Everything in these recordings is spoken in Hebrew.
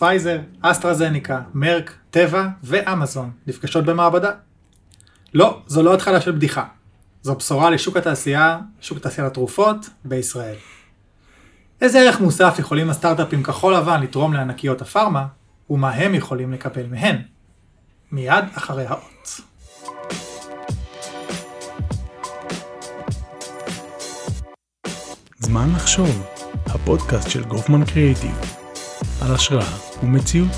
פייזר, אסטרזניקה, מרק, טבע ואמזון נפגשות במעבדה. לא, זו לא התחלה של בדיחה. זו בשורה לשוק התעשייה, שוק תעשיית התרופות בישראל. איזה ערך מוסף יכולים הסטארט-אפים כחול לבן לתרום לענקיות הפארמה, ומה הם יכולים לקבל מהן? מיד אחרי האות. זמן לחשוב, הפודקאסט של גופמן קריאיטיב, על השראה ומציאות.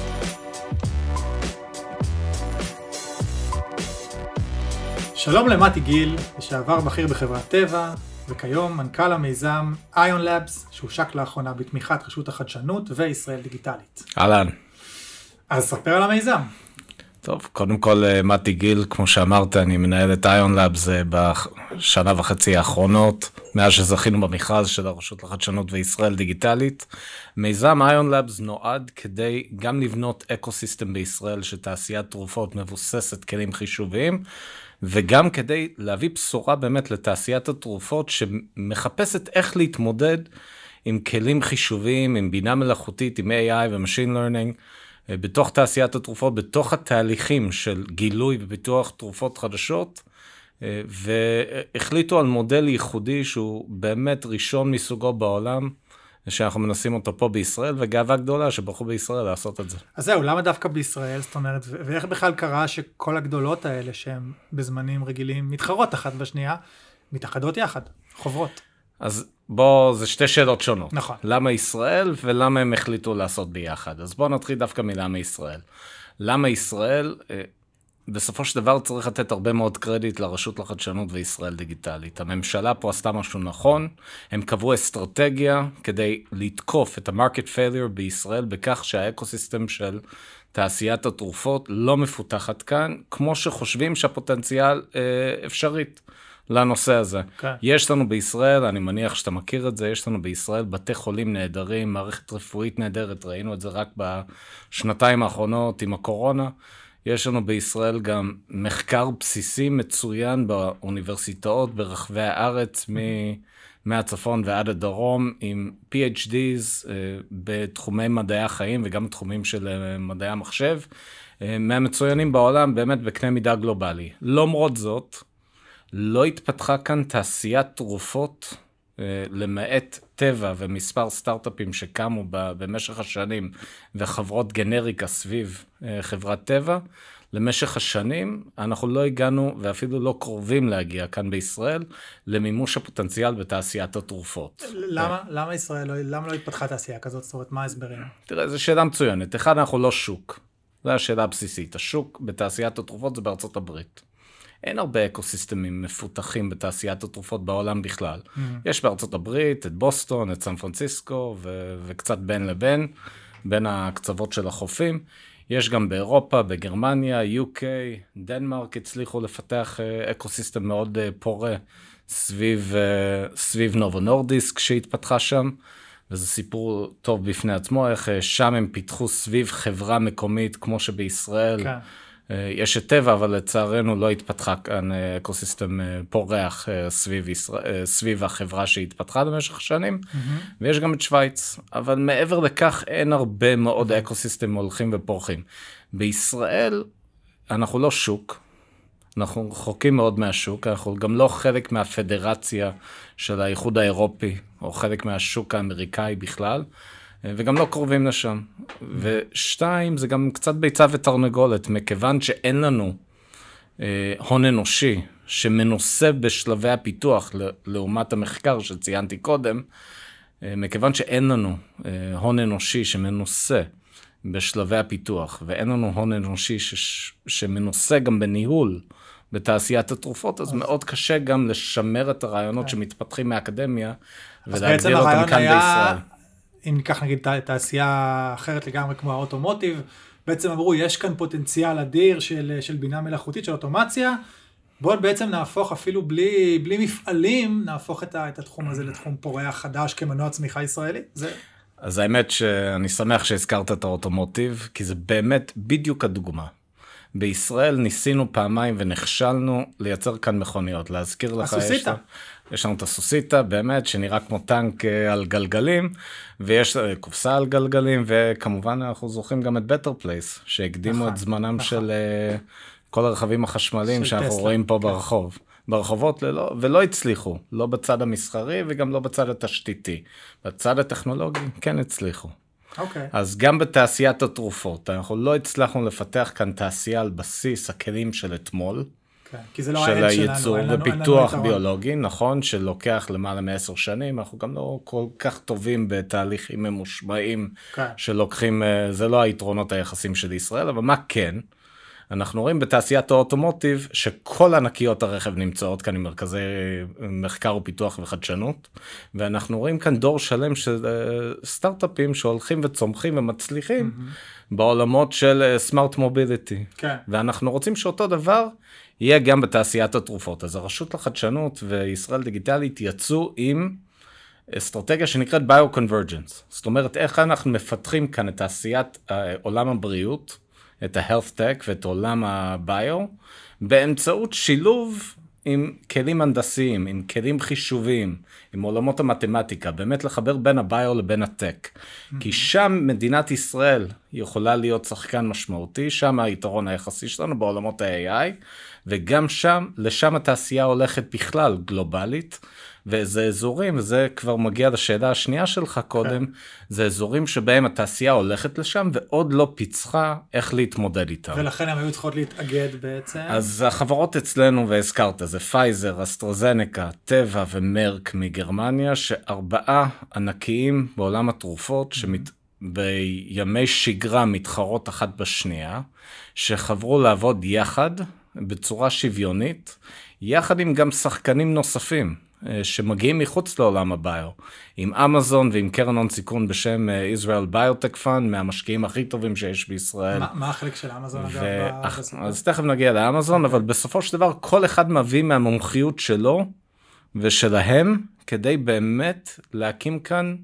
שלום למתי גיל, לשעבר בכיר בחברת טבע, וכיום מנכ"ל המיזם איון לאבס, שהושק לאחרונה בתמיכת רשות החדשנות וישראל דיגיטלית. אהלן. אז ספר על המיזם. טוב, קודם כל אה, מתי גיל, כמו שאמרת, אני מנהל את איון לאבס בשנה וחצי האחרונות, מאז שזכינו במכרז של הרשות לחדשנות וישראל דיגיטלית. מיזם איון לאבס נועד כדי גם לבנות אקו סיסטם בישראל שתעשיית תרופות מבוססת כלים חישוביים, וגם כדי להביא בשורה באמת לתעשיית התרופות שמחפשת איך להתמודד עם כלים חישוביים, עם בינה מלאכותית, עם AI ו-Machine Learning. אה, בתוך תעשיית התרופות, בתוך התהליכים של גילוי ופיתוח תרופות חדשות, אה, והחליטו על מודל ייחודי שהוא באמת ראשון מסוגו בעולם, שאנחנו מנסים אותו פה בישראל, וגאווה גדולה שבחרו בישראל לעשות את זה. אז זהו, למה דווקא בישראל? זאת אומרת, ואיך בכלל קרה שכל הגדולות האלה שהן בזמנים רגילים מתחרות אחת בשנייה, מתאחדות יחד, חוברות? אז בוא, זה שתי שאלות שונות. נכון. למה ישראל ולמה הם החליטו לעשות ביחד. אז בואו נתחיל דווקא מלמה ישראל. למה ישראל, אה, בסופו של דבר צריך לתת הרבה מאוד קרדיט לרשות לחדשנות וישראל דיגיטלית. הממשלה פה עשתה משהו נכון, הם קבעו אסטרטגיה כדי לתקוף את ה-market failure בישראל בכך שהאקוסיסטם של תעשיית התרופות לא מפותחת כאן, כמו שחושבים שהפוטנציאל אה, אפשרית. לנושא הזה. Okay. כן. יש לנו בישראל, אני מניח שאתה מכיר את זה, יש לנו בישראל בתי חולים נהדרים, מערכת רפואית נהדרת, ראינו את זה רק בשנתיים האחרונות עם הקורונה. יש לנו בישראל גם מחקר בסיסי מצוין באוניברסיטאות ברחבי הארץ, מ... מהצפון ועד הדרום, עם PhDs אה, בתחומי מדעי החיים וגם בתחומים של אה, מדעי המחשב, אה, מהמצוינים בעולם באמת בקנה מידה גלובלי. למרות זאת, לא התפתחה כאן תעשיית תרופות, אה, למעט טבע ומספר סטארט-אפים שקמו במשך השנים וחברות גנריקה סביב אה, חברת טבע. למשך השנים אנחנו לא הגענו ואפילו לא קרובים להגיע כאן בישראל למימוש הפוטנציאל בתעשיית התרופות. למה? למה ישראל לא, למה לא התפתחה תעשייה כזאת? זאת אומרת, מה ההסברים? תראה, זו שאלה מצוינת. אחד, אנחנו לא שוק. זו השאלה הבסיסית. השוק בתעשיית התרופות זה בארצות הברית. אין הרבה אקוסיסטמים מפותחים בתעשיית התרופות בעולם בכלל. Mm-hmm. יש בארצות הברית את בוסטון, את סן פרנסיסקו ו- וקצת בין לבין, בין הקצוות של החופים. יש גם באירופה, בגרמניה, UK, דנמרק הצליחו לפתח אה, ecosystem מאוד אה, פורה סביב, אה, סביב נובו נורדיסק שהתפתחה שם. וזה סיפור טוב בפני עצמו, איך שם הם פיתחו סביב חברה מקומית כמו שבישראל. כן. יש את טבע, אבל לצערנו לא התפתחה כאן אה, ecosystem אה, פורח סביב, ישראל, סביב החברה שהתפתחה במשך השנים, mm-hmm. ויש גם את שווייץ, אבל מעבר לכך אין הרבה מאוד. ecosystem הולכים ופורחים. בישראל אנחנו לא שוק, אנחנו רחוקים מאוד מהשוק, אנחנו גם לא חלק מהפדרציה של האיחוד האירופי, או חלק מהשוק האמריקאי בכלל. וגם לא קרובים לשם. ושתיים, זה גם קצת ביצה ותרנגולת, מכיוון שאין לנו אה, הון אנושי שמנוסה בשלבי הפיתוח לעומת המחקר שציינתי קודם, אה, מכיוון שאין לנו אה, הון אנושי שמנוסה בשלבי הפיתוח, ואין לנו הון אנושי ש, שמנוסה גם בניהול בתעשיית התרופות, אז, אז מאוד קשה גם לשמר את הרעיונות כן. שמתפתחים מהאקדמיה ולהגדיר אותם כאן היה... בישראל. אם ניקח נגיד תעשייה אחרת לגמרי כמו האוטומוטיב, בעצם אמרו יש כאן פוטנציאל אדיר של, של בינה מלאכותית, של אוטומציה, בואו בעצם נהפוך אפילו בלי, בלי מפעלים, נהפוך את, ה, את התחום הזה לתחום פורח חדש כמנוע צמיחה ישראלי. זה... אז האמת שאני שמח שהזכרת את ה automotive, כי זה באמת בדיוק הדוגמה. בישראל ניסינו פעמיים ונכשלנו לייצר כאן מכוניות. להזכיר לך, הסוסיתא. יש לנו את הסוסיתא, באמת, שנראה כמו טנק אה, על גלגלים, ויש אה, קופסה על גלגלים, וכמובן אנחנו זוכרים גם את בטר פלייס, שהקדימו נכון, את זמנם נכון. של אה, כל הרכבים החשמליים שאנחנו טסלה, רואים פה כן. ברחוב. ברחובות ללא, ולא הצליחו, לא בצד המסחרי וגם לא בצד התשתיתי. בצד הטכנולוגי כן הצליחו. אוקיי. אז גם בתעשיית התרופות, אנחנו לא הצלחנו לפתח כאן תעשייה על בסיס הכלים של אתמול, כן. כי זה לא של הייצור ופיתוח. ביולוגי, נכון, שלוקח למעלה מעשר שנים, אנחנו גם לא כל כך טובים בתהליכים ממושמעים כן. שלוקחים, אה, זה לא היתרונות היחסים של ישראל, אבל מה כן? אנחנו רואים בתעשיית האוטומוטיב שכל ענקיות הרכב נמצאות כאן עם מרכזי אה, מחקר ופיתוח וחדשנות, ואנחנו רואים כאן דור שלם של אה, סטארט-אפים שהולכים וצומחים ומצליחים בעולמות של סמארט מוביליטי. כן. ואנחנו רוצים שאותו דבר יהיה גם בתעשיית התרופות. אז הרשות לחדשנות וישראל דיגיטלית יצאו עם אסטרטגיה שנקראת ביו-קונברג'נס. זאת אומרת, איך אנחנו מפתחים כאן את תעשיית אה, עולם הבריאות, את ה-health tech ואת עולם הביו, באמצעות שילוב עם כלים הנדסיים, עם כלים חישוביים, עם עולמות המתמטיקה, באמת לחבר בין הביו לבין הטק. כי שם מדינת ישראל יכולה להיות שחקן משמעותי, שם היתרון היחסי שלנו בעולמות ה-AI, וגם שם, לשם התעשייה הולכת בכלל גלובלית. וזה אזורים, וזה כבר מגיע לשאלה השנייה שלך קודם, זה אזורים שבהם התעשייה הולכת לשם ועוד לא פיצחה איך להתמודד איתם. ולכן הם היו צריכות להתאגד בעצם. אז החברות אצלנו, והזכרת, זה פייזר, אסטרהזניקה, טבע ומרק מגרמניה, שארבעה ענקיים בעולם התרופות, שמת... בימי שגרה מתחרות אחת בשנייה, שחברו לעבוד יחד בצורה שוויונית, יחד עם גם שחקנים נוספים. אה, שמגיעים מחוץ לעולם הביו, עם אמזון ועם קרן הון סיכון בשם אה, Israel Biotech Fund, מהמשקיעים הכי טובים שיש בישראל. מה- מה החלק של אמזון אגב? ו... ב- אך- בסיפור? אז תכף נגיע לאמזון, אבל בסופו של דבר כל אחד מביא מהמומחיות שלו ושלהם, כדי באמת להקים כאן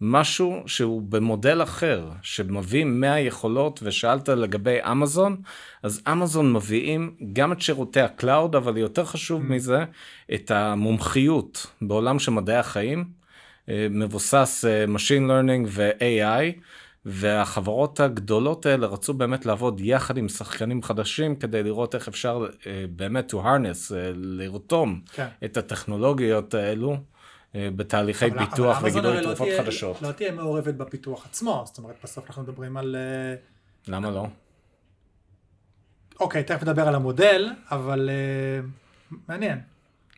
משהו שהוא במודל אחר, שמביא 100 יכולות, ושאלת לגבי אמזון, אז אמזון מביאים גם את שירותי הקלאוד, אבל יותר חשוב מזה, את המומחיות בעולם של מדעי החיים, אה, מבוסס אה, Machine Learning ו-AI, והחברות הגדולות האלה רצו באמת לעבוד יחד עם שחקנים חדשים כדי לראות איך אפשר אה, באמת to harness, לרתום כן. את הטכנולוגיות האלו בתהליכי אבל- פיתוח וגידול לא תרופות חדשות. לא תהיה מעורבת בפיתוח עצמו, זאת אומרת בסוף אנחנו מדברים על... אה, למה לא? אוקיי, תכף נדבר על המודל, אבל אה, מעניין.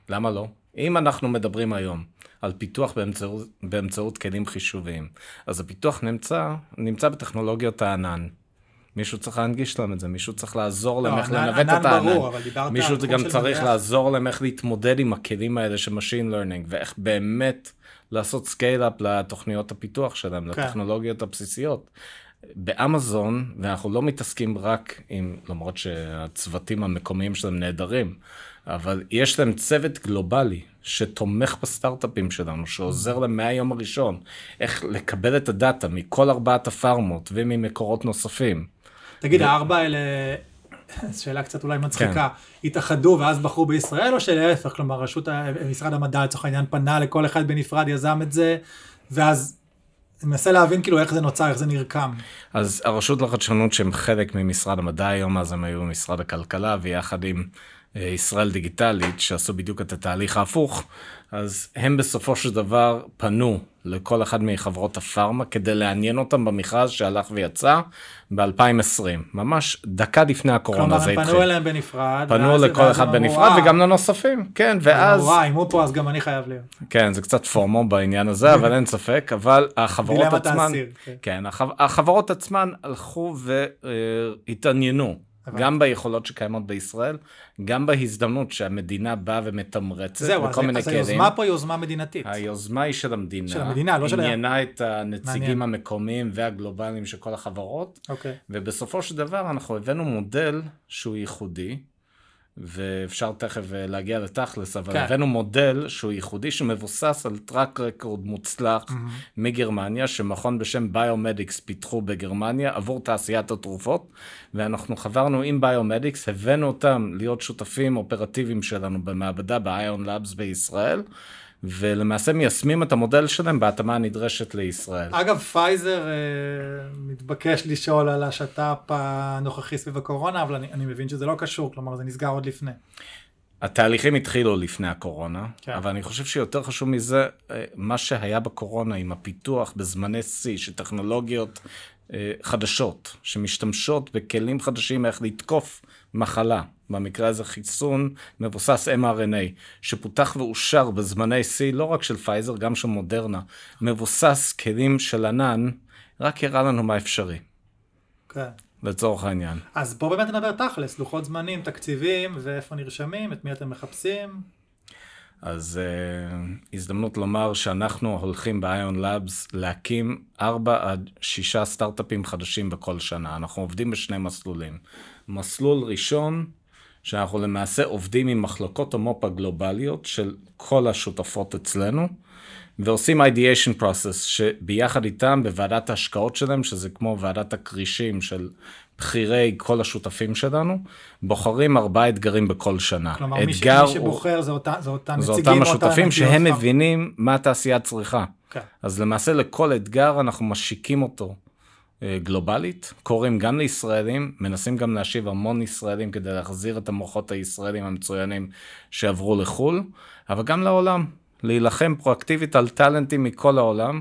למה לא? אם אנחנו מדברים היום על פיתוח באמצעות, באמצעות כלים חישוביים, אז הפיתוח נמצא, נמצא בטכנולוגיות הענן. מישהו צריך להנגיש להם את זה, מישהו צריך לעזור להם לא, איך ענן- לנווט את הענן. מישהו גם צריך לעזור להם איך להתמודד עם הכלים האלה של Machine Learning, ואיך באמת לעשות scale-up לתוכניות הפיתוח שלהם, כן. לטכנולוגיות הבסיסיות. באמזון, ואנחנו לא מתעסקים רק עם, למרות שהצוותים המקומיים שלהם נהדרים, אבל יש להם צוות גלובלי שתומך בסטארט-אפים שלנו, שעוזר להם מהיום הראשון, איך לקבל את הדאטה מכל ארבעת הפארמות וממקורות נוספים. תגיד, הארבע האלה, שאלה קצת אולי מצחיקה, כן. התאחדו ואז בחרו בישראל, או שההפך, כלומר, רשות, משרד המדע לצורך העניין פנה לכל אחד בנפרד, יזם את זה, ואז אני מנסה להבין כאילו איך זה נוצר, איך זה נרקם. אז הרשות לחדשנות שהם חלק ממשרד המדע היום, אז הם היו במשרד הכלכלה, ויחד עם אה, ישראל דיגיטלית, שעשו בדיוק את התהליך ההפוך, אז הם בסופו של דבר פנו לכל אחד מחברות הפארמה כדי לעניין אותם במכרז שהלך ויצא ב-2020, ממש דקה לפני הקורונה כלומר, זה הם התחיל. פנו אליהם בנפרד. פנו לכל אחד הם בנפרד "אה, וגם לנוספים, כן, הם ואז... אה, אם הוא פה אז גם אני חייב להיות. כן, זה קצת פורמו בעניין הזה, אבל אין ספק, אבל החברות עצמן, כן. כן, החב- החברות עצמן הלכו והתעניינו, הבנתי. גם ביכולות שקיימות בישראל, גם בהזדמנות שהמדינה באה ומתמרצת זהו, אז בכל מיני אז כלים. היוזמה פה היא יוזמה מדינתית. היוזמה היא של המדינה, של המדינה, לא של עניינה את הנציגים מעניין. המקומיים והגלובליים של כל החברות, אוקיי. ובסופו של דבר אנחנו הבאנו מודל שהוא ייחודי, ואפשר תכף אה, להגיע לתכלס, אבל כן. הבאנו מודל שהוא ייחודי, שמבוסס על track record מוצלח מגרמניה, שמכון בשם BioMed X פיתחו בגרמניה עבור תעשיית התרופות, ואנחנו חברנו עם BioMed X, הבאנו אותם להיות שותפים אופרטיביים שלנו במעבדה ב-ion labs בישראל. ולמעשה מיישמים את המודל שלהם בהתאמה הנדרשת לישראל. אגב, פייזר אה, מתבקש לשאול על השת"פ הנוכחי סביב הקורונה, אבל אני, אני מבין שזה לא קשור, כלומר זה נסגר עוד לפני. התהליכים התחילו לפני הקורונה, כן. אבל אני חושב שיותר חשוב מזה, אה, מה שהיה בקורונה עם הפיתוח בזמני שיא של טכנולוגיות אה, חדשות, שמשתמשות בכלים חדשים איך לתקוף מחלה, במקרה הזה חיסון מבוסס mRNA, שפותח ואושר בזמני שיא, לא רק של פייזר, גם של מודרנה, מבוסס כלים של ענן, רק הראה לנו מה אפשרי, כן. לצורך העניין. אז בוא באמת נדבר תכלס, לוחות זמנים, תקציבים, ואיפה נרשמים, את מי אתם מחפשים. אז uh, הזדמנות לומר שאנחנו הולכים ב-ion labs להקים 4 עד 6 סטארט-אפים חדשים בכל שנה. אנחנו עובדים בשני מסלולים. מסלול ראשון, שאנחנו למעשה עובדים עם מחלקות המו"פ הגלובליות של כל השותפות אצלנו, ועושים ideation process שביחד איתם בוועדת ההשקעות שלהם, שזה כמו ועדת הכרישים של בכירי כל השותפים שלנו, בוחרים ארבעה אתגרים בכל שנה. כלומר, מי, ש, מי שבוחר זה, אותה, זה אותם זה נציגים, אותם השותפים שהם מבינים מה התעשייה צריכה. כן. אז למעשה לכל אתגר אנחנו משיקים אותו גלובלית, קוראים גם לישראלים, מנסים גם להשיב המון ישראלים כדי להחזיר את המוחות הישראלים המצוינים שעברו לחו"ל, אבל גם לעולם, להילחם פרואקטיבית על טאלנטים מכל העולם,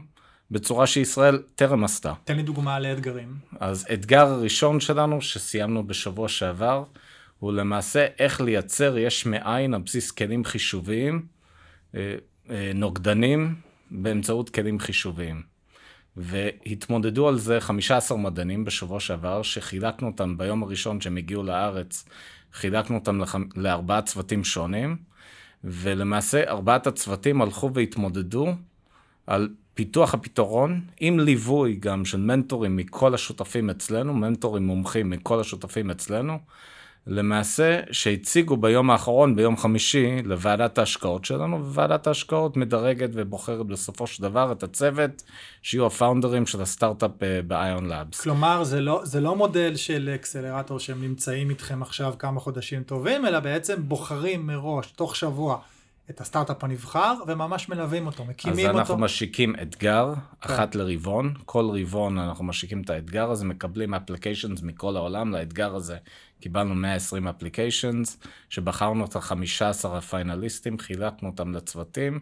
בצורה שישראל טרם עשתה. תן לי דוגמה לאתגרים. אז אתגר הראשון שלנו, שסיימנו בשבוע שעבר, הוא למעשה איך לייצר יש מאין על בסיס כלים חישוביים, אה, אה, נוגדנים, באמצעות כלים חישוביים. והתמודדו על זה 15 מדענים בשבוע שעבר, שחילקנו אותם ביום הראשון שהם הגיעו לארץ, חילקנו אותם לח... לארבעה צוותים שונים, ולמעשה ארבעת הצוותים הלכו והתמודדו על פיתוח הפתרון, עם ליווי גם של מנטורים מכל השותפים אצלנו, מנטורים מומחים מכל השותפים אצלנו, למעשה שהציגו ביום האחרון, ביום חמישי, לוועדת ההשקעות שלנו, וועדת ההשקעות מדרגת ובוחרת בסופו של דבר את הצוות, שיהיו הפאונדרים של הסטארט-אפ אה, ב-ion labs. כלומר, זה לא, זה לא מודל של אקסלרטור שהם נמצאים איתכם עכשיו כמה חודשים טובים, אלא בעצם בוחרים מראש, תוך שבוע, את הסטארט-אפ הנבחר, וממש מלווים אותו, אז מקימים אותו. אנחנו משיקים אתגר, כן. אחת לרבעון, כל רבעון אנחנו משיקים את האתגר הזה, מקבלים אפליקיישנס מכל העולם, לאתגר הזה קיבלנו 120 אפליקיישנס, שבחרנו את ה-15 הפיינליסטים, חילקנו אותם לצוותים,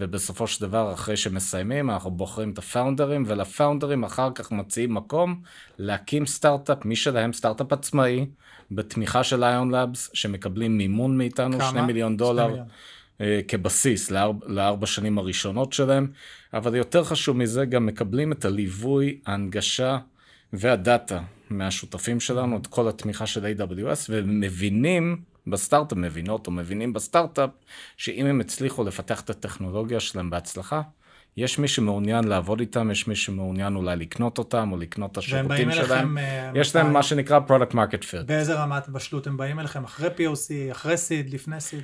ובסופו של דבר, אחרי שמסיימים, אנחנו בוחרים את הפאונדרים, ולפאונדרים אחר כך מציעים מקום להקים סטארט-אפ, משלהם סטארט-אפ עצמאי, בתמיכה של ion labs, שמקבלים מימון מאיתנו, כמה? 2 מיליון דולר. מיליון. אה, כבסיס לארבע, לארבע שנים הראשונות שלהם, אבל יותר חשוב מזה, גם מקבלים את הליווי, ההנגשה והדאטה מהשותפים שלנו, את כל התמיכה של AWS, ומבינים בסטארט-אפ, מבינות או מבינים בסטארט-אפ, שאם הם הצליחו לפתח את הטכנולוגיה שלהם בהצלחה, יש מי שמעוניין לעבוד איתם, יש מי שמעוניין אולי לקנות אותם, או לקנות את השירותים שלהם. אליכם, אה, יש להם? מה שנקרא product market fit. באיזה רמת בשלות הם באים אליכם? אחרי POC, אחרי סיד, לפני סיד?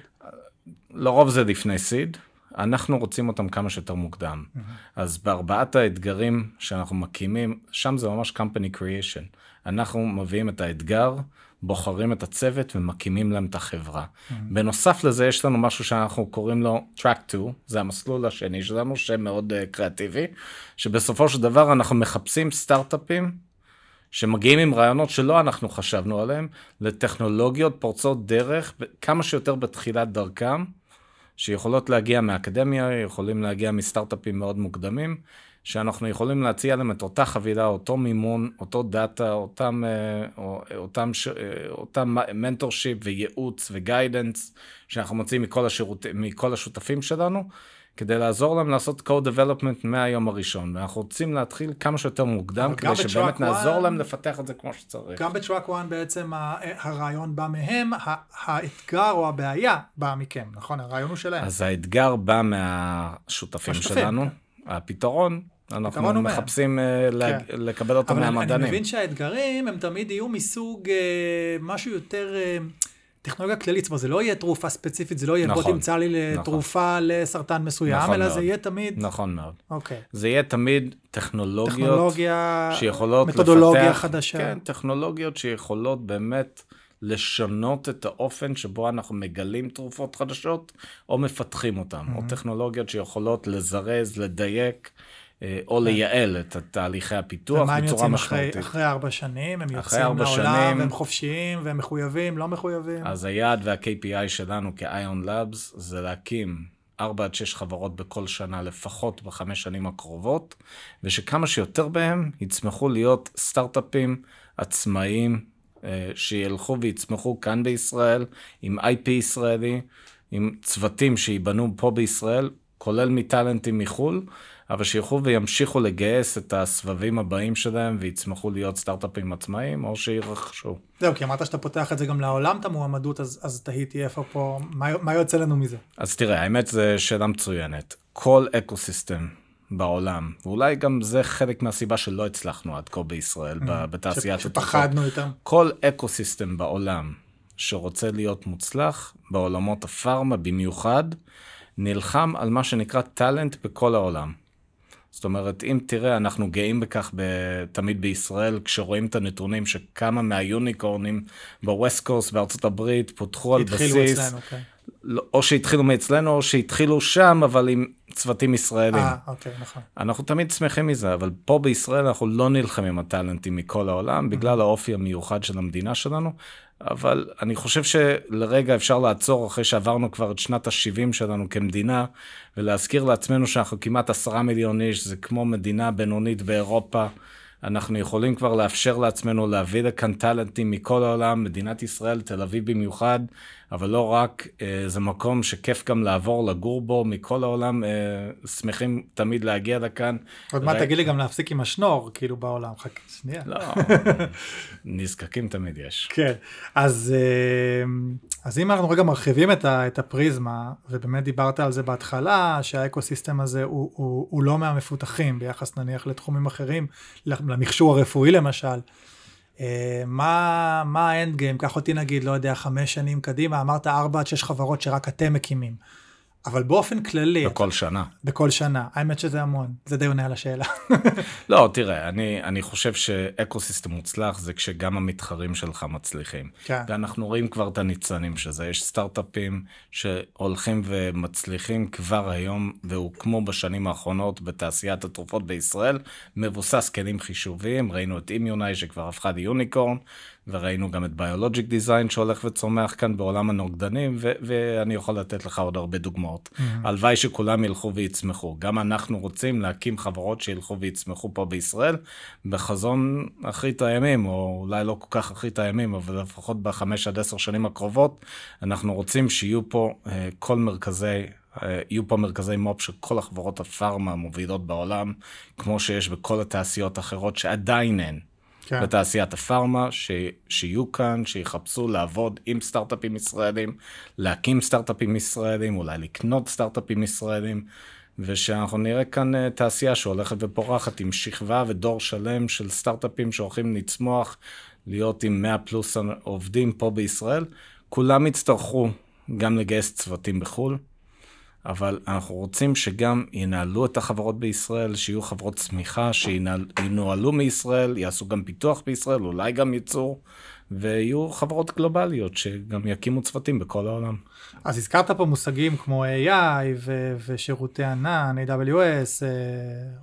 לרוב זה לפני סיד, אנחנו רוצים אותם כמה שיותר מוקדם. אז בארבעת האתגרים שאנחנו מקימים, שם זה ממש company creation. אנחנו מביאים את האתגר, בוחרים את הצוות ומקימים להם את החברה. בנוסף לזה יש לנו משהו שאנחנו קוראים לו track 2, זה המסלול השני שלנו, שם מאוד uh, קריאטיבי, שבסופו של דבר אנחנו מחפשים סטארט-אפים שמגיעים עם רעיונות שלא אנחנו חשבנו עליהם, לטכנולוגיות פורצות דרך, כמה שיותר בתחילת דרכם, שיכולות להגיע מהאקדמיה, יכולים להגיע מסטארט-אפים מאוד מוקדמים, שאנחנו יכולים להציע להם את אותה חבילה, אותו מימון, אותו דאטה, אותם, אה, או- אותם, אה, אותם mentorship וייעוץ ו guidance, שאנחנו מוצאים מכל, השירות, מכל השותפים שלנו, כדי לעזור להם לעשות code development מהיום הראשון. ואנחנו רוצים להתחיל כמה שיותר מוקדם, כדי שבאמת נעזור להם לפתח את זה כמו שצריך. גם בטראק 1 בעצם הרעיון בא מהם, האתגר או הבעיה בא מכם, נכון? הרעיון הוא שלהם. אז האתגר בא מהשותפים שלנו, כן. הפתרון, אנחנו. מחפשים לה- כן. לקבל אותו אבל אני, מהמדענים. מבין שהאתגרים הם תמיד יהיו מסוג אה, משהו יותר אה, טכנולוגיה כללית, זאת אומרת, זה לא יהיה תרופה ספציפית, זה לא יהיה, בוא נכון, תמצא לי נכון. תרופה לסרטן מסוים, נכון אלא מאוד. זה יהיה תמיד, נכון מאוד. אוקיי, זה יהיה תמיד טכנולוגיות טכנולוגיה, שיכולות מתודולוגיה לפתח, חדשה. כן, טכנולוגיות שיכולות באמת לשנות את האופן שבו אנחנו מגלים תרופות חדשות, או מפתחים אותן, Mm-hmm. או טכנולוגיות שיכולות לזרז, לדייק, או לייעל את תהליכי הפיתוח ומה הם בצורה יוצאים אחרי, משמעותית. ארבע שנים? הם יוצאים ארבע לעולם, שנים- והם חופשיים, והם מחויבים, לא מחויבים? אז היעד וה-KPI שלנו כ-ion Labs זה להקים 4 עד 6 חברות בכל שנה לפחות בחמש שנים הקרובות, ושכמה שיותר בהם יצמחו להיות סטארט-אפים עצמאיים אה, שילכו ויצמחו כאן בישראל, עם IP ישראלי, עם צוותים שייבנו פה בישראל, כולל מטאלנטים מחו"ל, אבל שילכו וימשיכו לגייס את הסבבים הבאים שלהם ויצמחו להיות סטארט-אפים עצמאיים, או שירכשו. זהו, כי אמרת שאתה פותח את זה גם לעולם, את המועמדות, אז, אז תהיתי איפה פה, מה, מה יוצא לנו מזה? אז תראה, האמת זו שאלה מצוינת. כל אקו-סיסטם בעולם, ואולי גם זה חלק מהסיבה שלא הצלחנו עד כה בישראל, ב- בתעשיית. שפחדנו איתם. כל אקו-סיסטם בעולם שרוצה להיות מוצלח, בעולמות הפארמה במיוחד, נלחם על מה שנקרא טאלנט בכל העולם. זאת אומרת, אם תראה, אנחנו גאים בכך ב- תמיד בישראל, כשרואים את הנתונים שכמה מהיוניקורנים בווסט קוסט בארצות הברית פותחו על בסיס, התחילו אצלנו, כן. לא- או שהתחילו מאצלנו או שהתחילו שם, אבל עם צוותים ישראלים. אה, אוקיי, נכון. אנחנו תמיד שמחים מזה, אבל פה בישראל אנחנו לא נלחמים על טאלנטים מכל העולם, בגלל האופי המיוחד של המדינה שלנו, אבל אני חושב שלרגע אפשר לעצור אחרי שעברנו כבר את שנת ה-70 שלנו כמדינה, ולהזכיר לעצמנו שאנחנו כמעט עשרה מיליון איש, זה כמו מדינה בינונית באירופה. אנחנו יכולים כבר לאפשר לעצמנו להביא לכאן טאלנטים מכל העולם, מדינת ישראל, תל אביב במיוחד, אבל לא רק, אה, זה מקום שכיף גם לעבור, לגור בו, מכל העולם, אה, שמחים תמיד להגיע לכאן. עוד מעט תגיד לי גם להפסיק עם השנור, כאילו בעולם. חכה, שנייה. לא, נזקקים תמיד יש. כן, אז, אה, אז אם אנחנו רגע מרחיבים את, ה, את הפריזמה, ובאמת דיברת על זה בהתחלה, שהאקוסיסטם הזה הוא, הוא, הוא לא מהמפותחים ביחס נניח לתחומים אחרים, למכשור הרפואי למשל. אה, מה, מה האנד גיים? קח אותי נגיד, לא יודע, חמש שנים קדימה, אמרת ארבע עד שש חברות שרק אתם מקימים. אבל באופן כללי, בכל שנה. בכל שנה, האמת שזה המון, זה די עונה על השאלה. לא, תראה, אני, אני חושב שאקוסיסטם מוצלח זה כשגם המתחרים שלך מצליחים. כן. ואנחנו רואים כבר את הניצנים של זה. יש סטארט-אפים שהולכים ומצליחים כבר היום, והוקמו בשנים האחרונות בתעשיית התרופות בישראל, מבוסס כלים חישוביים. ראינו את אימיוני שכבר הפכה ליוניקורן, וראינו גם את ביולוג'יק דיזיין שהולך וצומח כאן בעולם הנוגדנים, ו- ואני יכול לתת לך עוד הרבה דוגמאות. הלוואי שכולם ילכו ויצמחו. גם אנחנו רוצים להקים חברות שילכו ויצמחו פה בישראל, בחזון אחרית הימים, או אולי לא כל כך אחרית הימים, אבל לפחות בחמש עד עשר שנים הקרובות, אנחנו רוצים שיהיו פה אה, כל מרכזי... אה, יהיו פה מרכזי מו"פ של כל החברות הפארמה המובילות בעולם, כמו שיש בכל התעשיות האחרות שעדיין אין. כן. בתעשיית הפארמה, ש... שיהיו כאן, שיחפשו לעבוד עם סטארט-אפים ישראלים, להקים סטארט-אפים ישראלים, אולי לקנות סטארט-אפים ישראלים, ושאנחנו נראה כאן אה, תעשייה שהולכת ופורחת עם שכבה ודור שלם של סטארט-אפים שהולכים לצמוח, להיות עם 100 פלוס עובדים פה בישראל. כולם יצטרכו גם לגייס צוותים בחו"ל. אבל אנחנו רוצים שגם ינהלו את החברות בישראל, שיהיו חברות צמיחה, שינוהלו מישראל, יעשו גם פיתוח בישראל, אולי גם ייצור, ויהיו חברות גלובליות שגם יקימו צוותים בכל העולם. אז הזכרת פה מושגים כמו AI ו- ושירותי ענן, AWS, אה,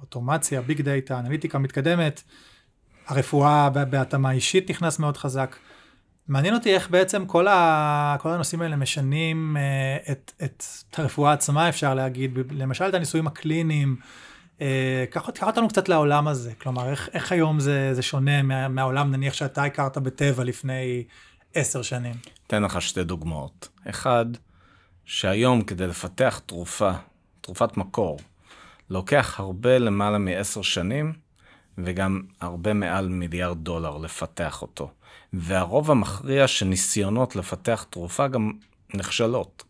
אוטומציה, ביג דאטה, אנליטיקה מתקדמת, הרפואה בהתאמה אישית נכנס מאוד חזק. מעניין אותי איך בעצם כל, ה- כל הנושאים האלה משנים אה, את, את, את הרפואה עצמה, אפשר להגיד, למשל את הניסויים הקליניים. אה, קח קח אותנו קצת לעולם הזה, כלומר איך, איך היום זה, זה שונה מה, מהעולם נניח שאתה הכרת בטבע לפני עשר שנים. אתן לך שתי דוגמאות. אחד, שהיום כדי לפתח תרופה, תרופת מקור, לוקח הרבה למעלה מעשר שנים, וגם הרבה מעל מיליארד דולר לפתח אותו. והרוב המכריע של ניסיונות לפתח תרופה גם נכשלות.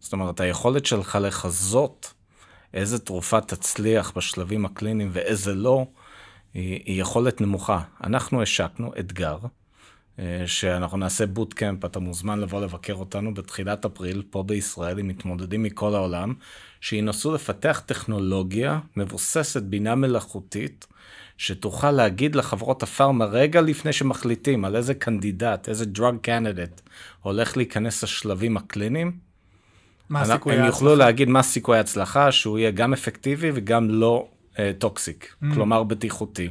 זאת אומרת, היכולת שלך לחזות איזה תרופה תצליח בשלבים הקליניים ואיזה לא, היא, היא יכולת נמוכה. אנחנו השקנו אתגר שאנחנו נעשה בוטקאמפ, אתה מוזמן לבוא לבקר אותנו בתחילת אפריל פה בישראל עם מתמודדים מכל העולם, שינסו לפתח טכנולוגיה מבוססת בינה מלאכותית, שתוכל להגיד לחברות הפארמה רגע לפני שמחליטים על איזה candidate, איזה drug candidate הולך להיכנס לשלבים הקליניים. מה הם הסיכוי יוכלו להגיד מה סיכוי ההצלחה, שהוא יהיה גם אפקטיבי וגם לא אה, toxic, Mm. כלומר בטיחותי.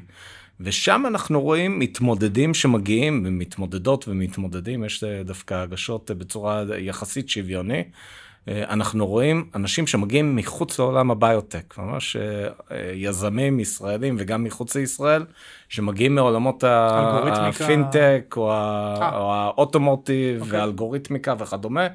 ושם אנחנו רואים מתמודדים שמגיעים, ומתמודדות ומתמודדים, יש דווקא הגשות בצורה יחסית שוויוני. אה, אנחנו רואים אנשים שמגיעים מחוץ לעולם הביוטק, ממש אה, אה, יזמים ישראלים וגם מחוץ לישראל, שמגיעים מעולמות אלגוריתמיקה. הפינטק או. או האוטומוטיב אוקיי. והאלגוריתמיקה וכדומה,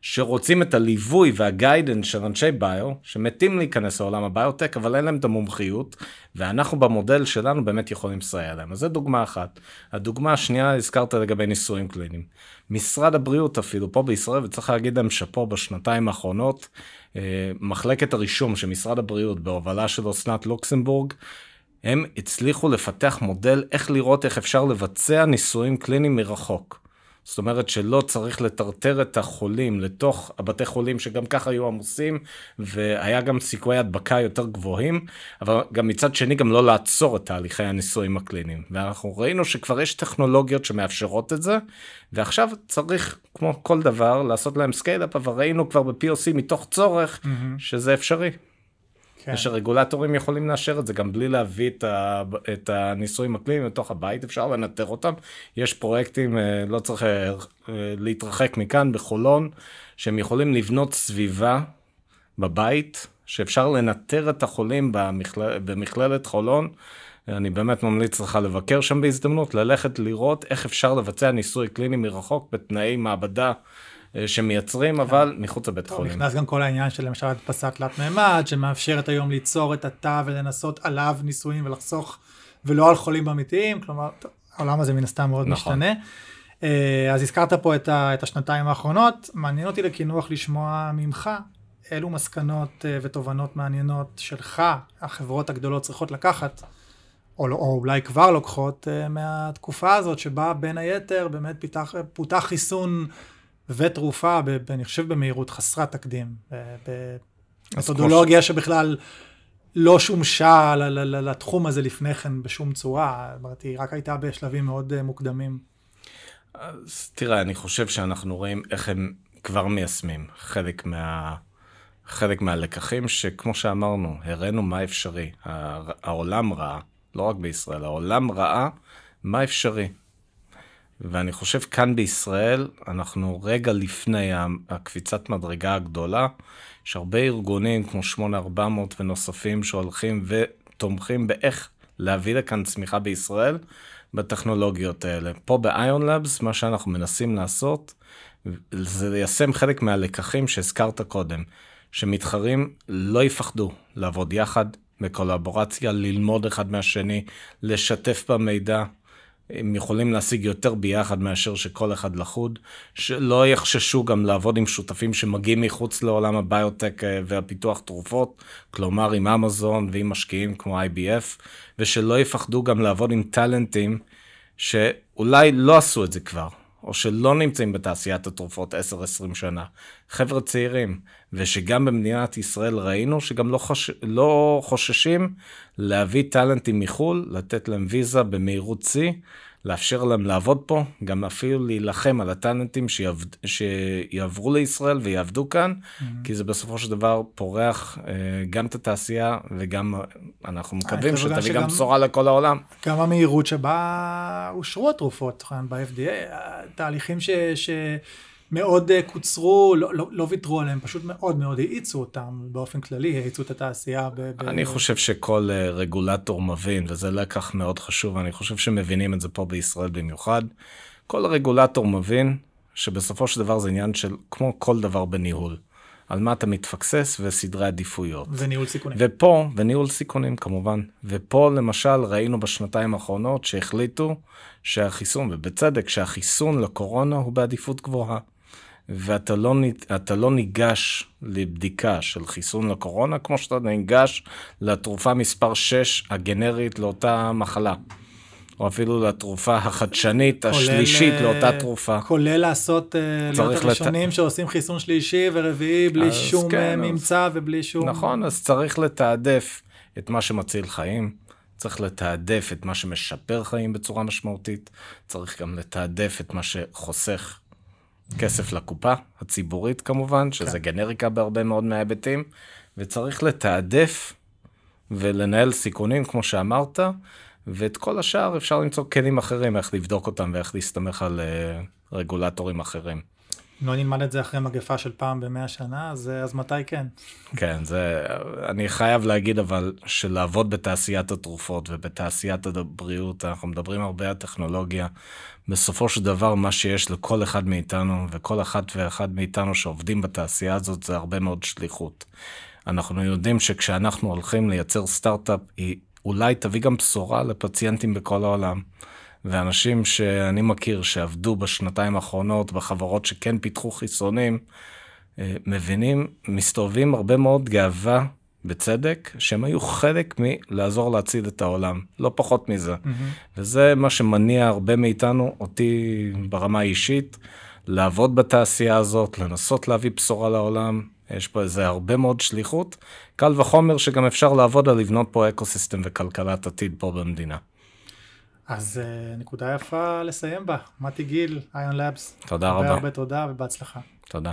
שרוצים את הליווי וה guidance של אנשי ביו, שמתים להיכנס לעולם הביוטק, אבל אין להם את המומחיות, ואנחנו במודל שלנו באמת יכולים לסייע להם. אז זו דוגמה אחת. הדוגמה השנייה, הזכרת לגבי ניסויים קליניים. משרד הבריאות אפילו פה בישראל, וצריך להגיד להם שאפו בשנתיים האחרונות, אה, מחלקת הרישום של משרד הבריאות בהובלה של אסנת לוקסמבורג, הם הצליחו לפתח מודל איך לראות איך אפשר לבצע ניסויים קליניים מרחוק. זאת אומרת שלא צריך לטרטר את החולים לתוך הבתי חולים שגם ככה היו עמוסים והיה גם סיכויי הדבקה יותר גבוהים, אבל גם מצד שני גם לא לעצור את תהליכי הניסויים הקליניים. ואנחנו ראינו שכבר יש טכנולוגיות שמאפשרות את זה, ועכשיו צריך כמו כל דבר לעשות להם scale-up, אבל ראינו כבר ב-POC מתוך צורך שזה אפשרי. כן. ושרגולטורים יכולים לאשר את זה גם בלי להביא את, ה, את הניסויים הקליניים לתוך הבית, אפשר לנטר אותם. יש פרויקטים, אה, לא צריך אה, אה, להתרחק מכאן, בחולון, שהם יכולים לבנות סביבה בבית, שאפשר לנטר את החולים במכל, במכללת חולון. אני באמת ממליץ לך לבקר שם בהזדמנות, ללכת לראות איך אפשר לבצע ניסוי קליני מרחוק בתנאי מעבדה שמייצרים, אבל מחוץ לבית חולים. נכנס גם כל העניין של למשל הדפסת תלת מימד, שמאפשרת היום ליצור את התא ולנסות עליו ניסויים ולחסוך, ולא על חולים אמיתיים, כלומר, העולם הזה מן הסתם מאוד נכון. משתנה. אה, אז הזכרת פה את, ה, את השנתיים האחרונות, מעניין אותי לקינוח לשמוע ממך, אילו מסקנות אה, ותובנות מעניינות שלך, החברות הגדולות צריכות לקחת, או, לא- או אולי כבר לוקחות אה, מהתקופה הזאת, שבה בין היתר באמת פיתח, פותח חיסון ותרופה, ב, אני חושב במהירות חסרת תקדים, במתודולוגיה שבכלל לא שומשה לתחום הזה לפני כן בשום צורה, זאת היא רק הייתה בשלבים מאוד אה, מוקדמים. אז תראה, אני חושב שאנחנו רואים איך הם כבר מיישמים חלק מה... חלק מהלקחים שכמו שאמרנו, הראינו מה אפשרי. הע- העולם ראה, לא רק בישראל, העולם ראה מה אפשרי. ואני חושב כאן בישראל, אנחנו רגע לפני הקפיצת מדרגה הגדולה, יש הרבה ארגונים כמו 8400 ונוספים שהולכים ותומכים באיך להביא לכאן צמיחה בישראל בטכנולוגיות האלה. פה ב-Ion Labs, מה שאנחנו מנסים לעשות, זה ליישם חלק מהלקחים שהזכרת קודם, שמתחרים לא יפחדו לעבוד יחד, בקולבורציה, ללמוד אחד מהשני, לשתף במידע. הם יכולים להשיג יותר ביחד מאשר שכל אחד לחוד, שלא יחששו גם לעבוד עם שותפים שמגיעים מחוץ לעולם הביוטק אה, והפיתוח תרופות, כלומר עם אמזון ועם משקיעים כמו IBF, ושלא יפחדו גם לעבוד עם טאלנטים שאולי לא עשו את זה כבר, או שלא נמצאים בתעשיית התרופות 10-20 שנה, חבר'ה צעירים, ושגם במדינת ישראל ראינו שגם לא, חוש... לא חוששים להביא טאלנטים מחו"ל, לתת להם ויזה במהירות שיא, לאפשר להם לעבוד פה, גם אפילו להילחם על הטאלנטים שיעבד... שיעברו לישראל ויעבדו כאן, mm-hmm. כי זה בסופו של דבר פורח אה, גם את התעשייה וגם אנחנו מקווים חושב גם שתביא גם בשורה לכל העולם. גם המהירות שבה אושרו התרופות נכון, ב-FDA, תהליכים ש... שמאוד אה, קוצרו, לא, לא, לא ויתרו עליהם, פשוט מאוד מאוד האיצו אותם באופן כללי, האיצו את התעשייה. ב, ב... אני חושב שכל אה, רגולטור מבין, וזה לקח מאוד חשוב, אני חושב שמבינים את זה פה בישראל במיוחד. כל רגולטור מבין שבסופו של דבר זה עניין של, כמו כל דבר בניהול, על מה אתה מתפקסס וסדרי עדיפויות. וניהול סיכונים. ופה, וניהול סיכונים כמובן, ופה למשל ראינו בשנתיים האחרונות שהחליטו שהחיסון, ובצדק, שהחיסון לקורונה הוא בעדיפות גבוהה. ואתה לא, לא ניגש לבדיקה של חיסון לקורונה, כמו שאתה ניגש לתרופה מספר 6 הגנרית לאותה מחלה. או אפילו לתרופה החדשנית כולל, השלישית אה, לאותה תרופה. כולל לעשות, אה, להיות צריך לת- הראשונים שעושים חיסון שלישי ורביעי בלי אז שום כן, אה, אז- ממצא ובלי שום... נכון, אז צריך לתעדף את מה שמציל חיים, צריך לתעדף את מה שמשפר חיים בצורה משמעותית, צריך גם לתעדף את מה שחוסך כסף לקופה הציבורית כמובן, שזה כן. גנריקה בהרבה מאוד מההיבטים, וצריך לתעדף ולנהל סיכונים, כמו שאמרת, ואת כל השאר אפשר למצוא כלים אחרים, איך לבדוק אותם ואיך להסתמך על אה, רגולטורים אחרים. אם לא נלמד את זה אחרי מגפה של פעם במאה שנה, אז, אה, אז מתי כן? כן, זה, אני חייב להגיד אבל שלעבוד בתעשיית התרופות ובתעשיית הבריאות, אנחנו מדברים הרבה על טכנולוגיה. בסופו של דבר, מה שיש לכל אחד מאיתנו, וכל אחת ואחד מאיתנו שעובדים בתעשייה הזאת, זה הרבה מאוד שליחות. אנחנו יודעים שכשאנחנו הולכים לייצר סטארט-אפ, היא אולי תביא גם בשורה לפציינטים בכל העולם. ואנשים שאני מכיר שעבדו בשנתיים האחרונות בחברות שכן פיתחו חיסונים, אה, מבינים, מסתובבים הרבה מאוד גאווה, בצדק, שהם היו חלק מלעזור להציל את העולם, לא פחות מזה. וזה מה שמניע הרבה מאיתנו, אותי ברמה האישית, לעבוד בתעשייה הזאת, לנסות להביא בשורה לעולם. יש פה איזה הרבה מאוד שליחות. קל וחומר שגם אפשר לעבוד על לבנות פה אקו-סיסטם וכלכלת עתיד פה במדינה. אז אה, נקודה יפה לסיים בה. מתי גיל, ion labs. תודה הרבה רבה. הרבה תודה ובהצלחה. תודה.